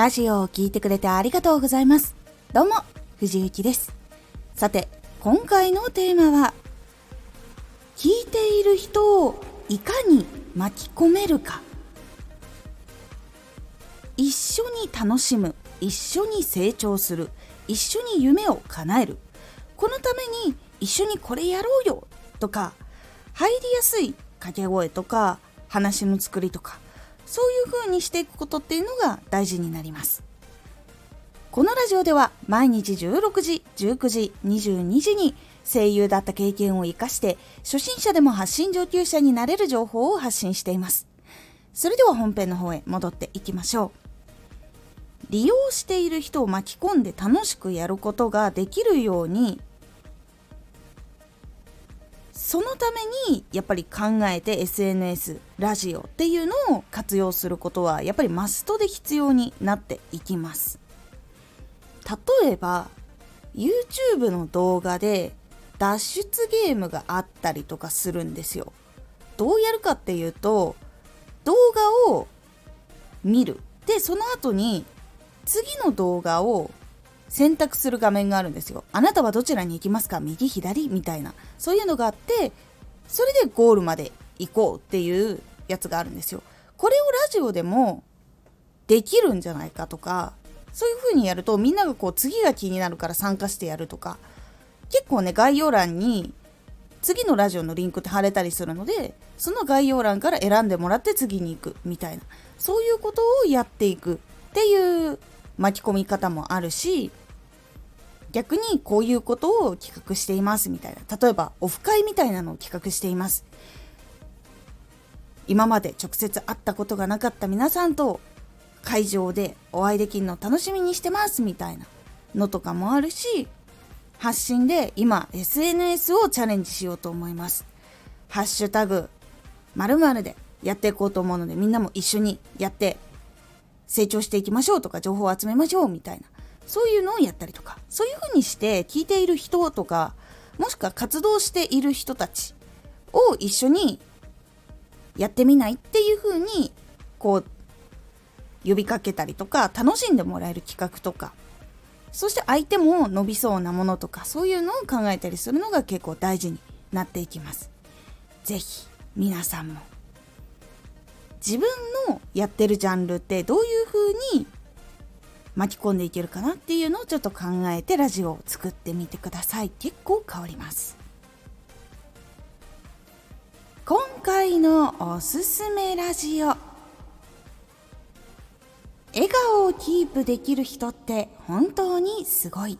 ラジオを聴いてくれてありがとうございます。どうも、藤幸です。さて、今回のテーマは、聞いている人をいかに巻き込めるか。一緒に楽しむ、一緒に成長する、一緒に夢を叶える。このために一緒にこれやろうよとか、入りやすい掛け声とか、話の作りとか、そういう風にしていくことっていうのが大事になります。このラジオでは毎日16時19時22時に声優だった経験を生かして初心者でも発信上級者になれる情報を発信しています。それでは本編の方へ戻っていきましょう。利用している人を巻き込んで楽しくやることができるようにそのためにやっぱり考えて SNS ラジオっていうのを活用することはやっぱりマストで必要になっていきます。例えば YouTube の動画で脱出ゲームがあったりとかするんですよ。どうやるかっていうと動画を見る。でその後に次の動画を選択する画面があるんですよ。あなたはどちらに行きますか？右左みたいな。そういうのがあって、それでゴールまで行こうっていうやつがあるんですよ。これをラジオでもできるんじゃないかとか、そういう風にやるとみんながこう次が気になるから参加してやるとか、結構ね、概要欄に次のラジオのリンクって貼れたりするので、その概要欄から選んでもらって次に行くみたいな、そういうことをやっていくっていう巻き込み方もあるし、逆にこういうことを企画していますみたいな。例えばオフ会みたいなのを企画しています。今まで直接会ったことがなかった皆さんと会場でお会いできるの楽しみにしてますみたいなのとかもあるし発信で今 SNS をチャレンジしようと思います。ハッシュタグ〇〇でやっていこうと思うのでみんなも一緒にやって成長していきましょうとか情報を集めましょうみたいな。そういうのをやったりとか。そういうふうにして聞いている人とかもしくは活動している人たちを一緒にやってみないっていうふうにこう呼びかけたりとか楽しんでもらえる企画とか。そして相手も伸びそうなものとかそういうのを考えたりするのが結構大事になっていきます。是非皆さんも自分のやってるジャンルってどういうふうに巻き込んでいけるかなっていうのをちょっと考えてラジオを作ってみてください結構変わります。今回のおすすめラジオ。笑顔をキープできる人って本当にすごい。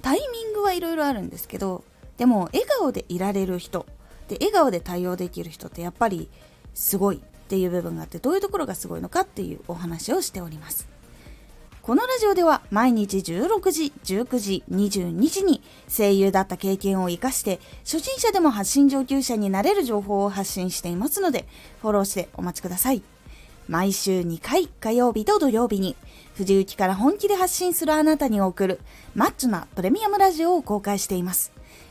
タイミングはいろいろあるんですけどでも笑顔でいられる人で笑顔で対応できる人ってやっぱりすごいっていう部分があってどういうところがすごいのかっていうお話をしておりますこのラジオでは毎日16時、19時、22時に声優だった経験を活かして初心者でも発信上級者になれる情報を発信していますのでフォローしてお待ちください。毎週2回火曜日と土曜日に藤雪から本気で発信するあなたに送るマッチョなプレミアムラジオを公開しています。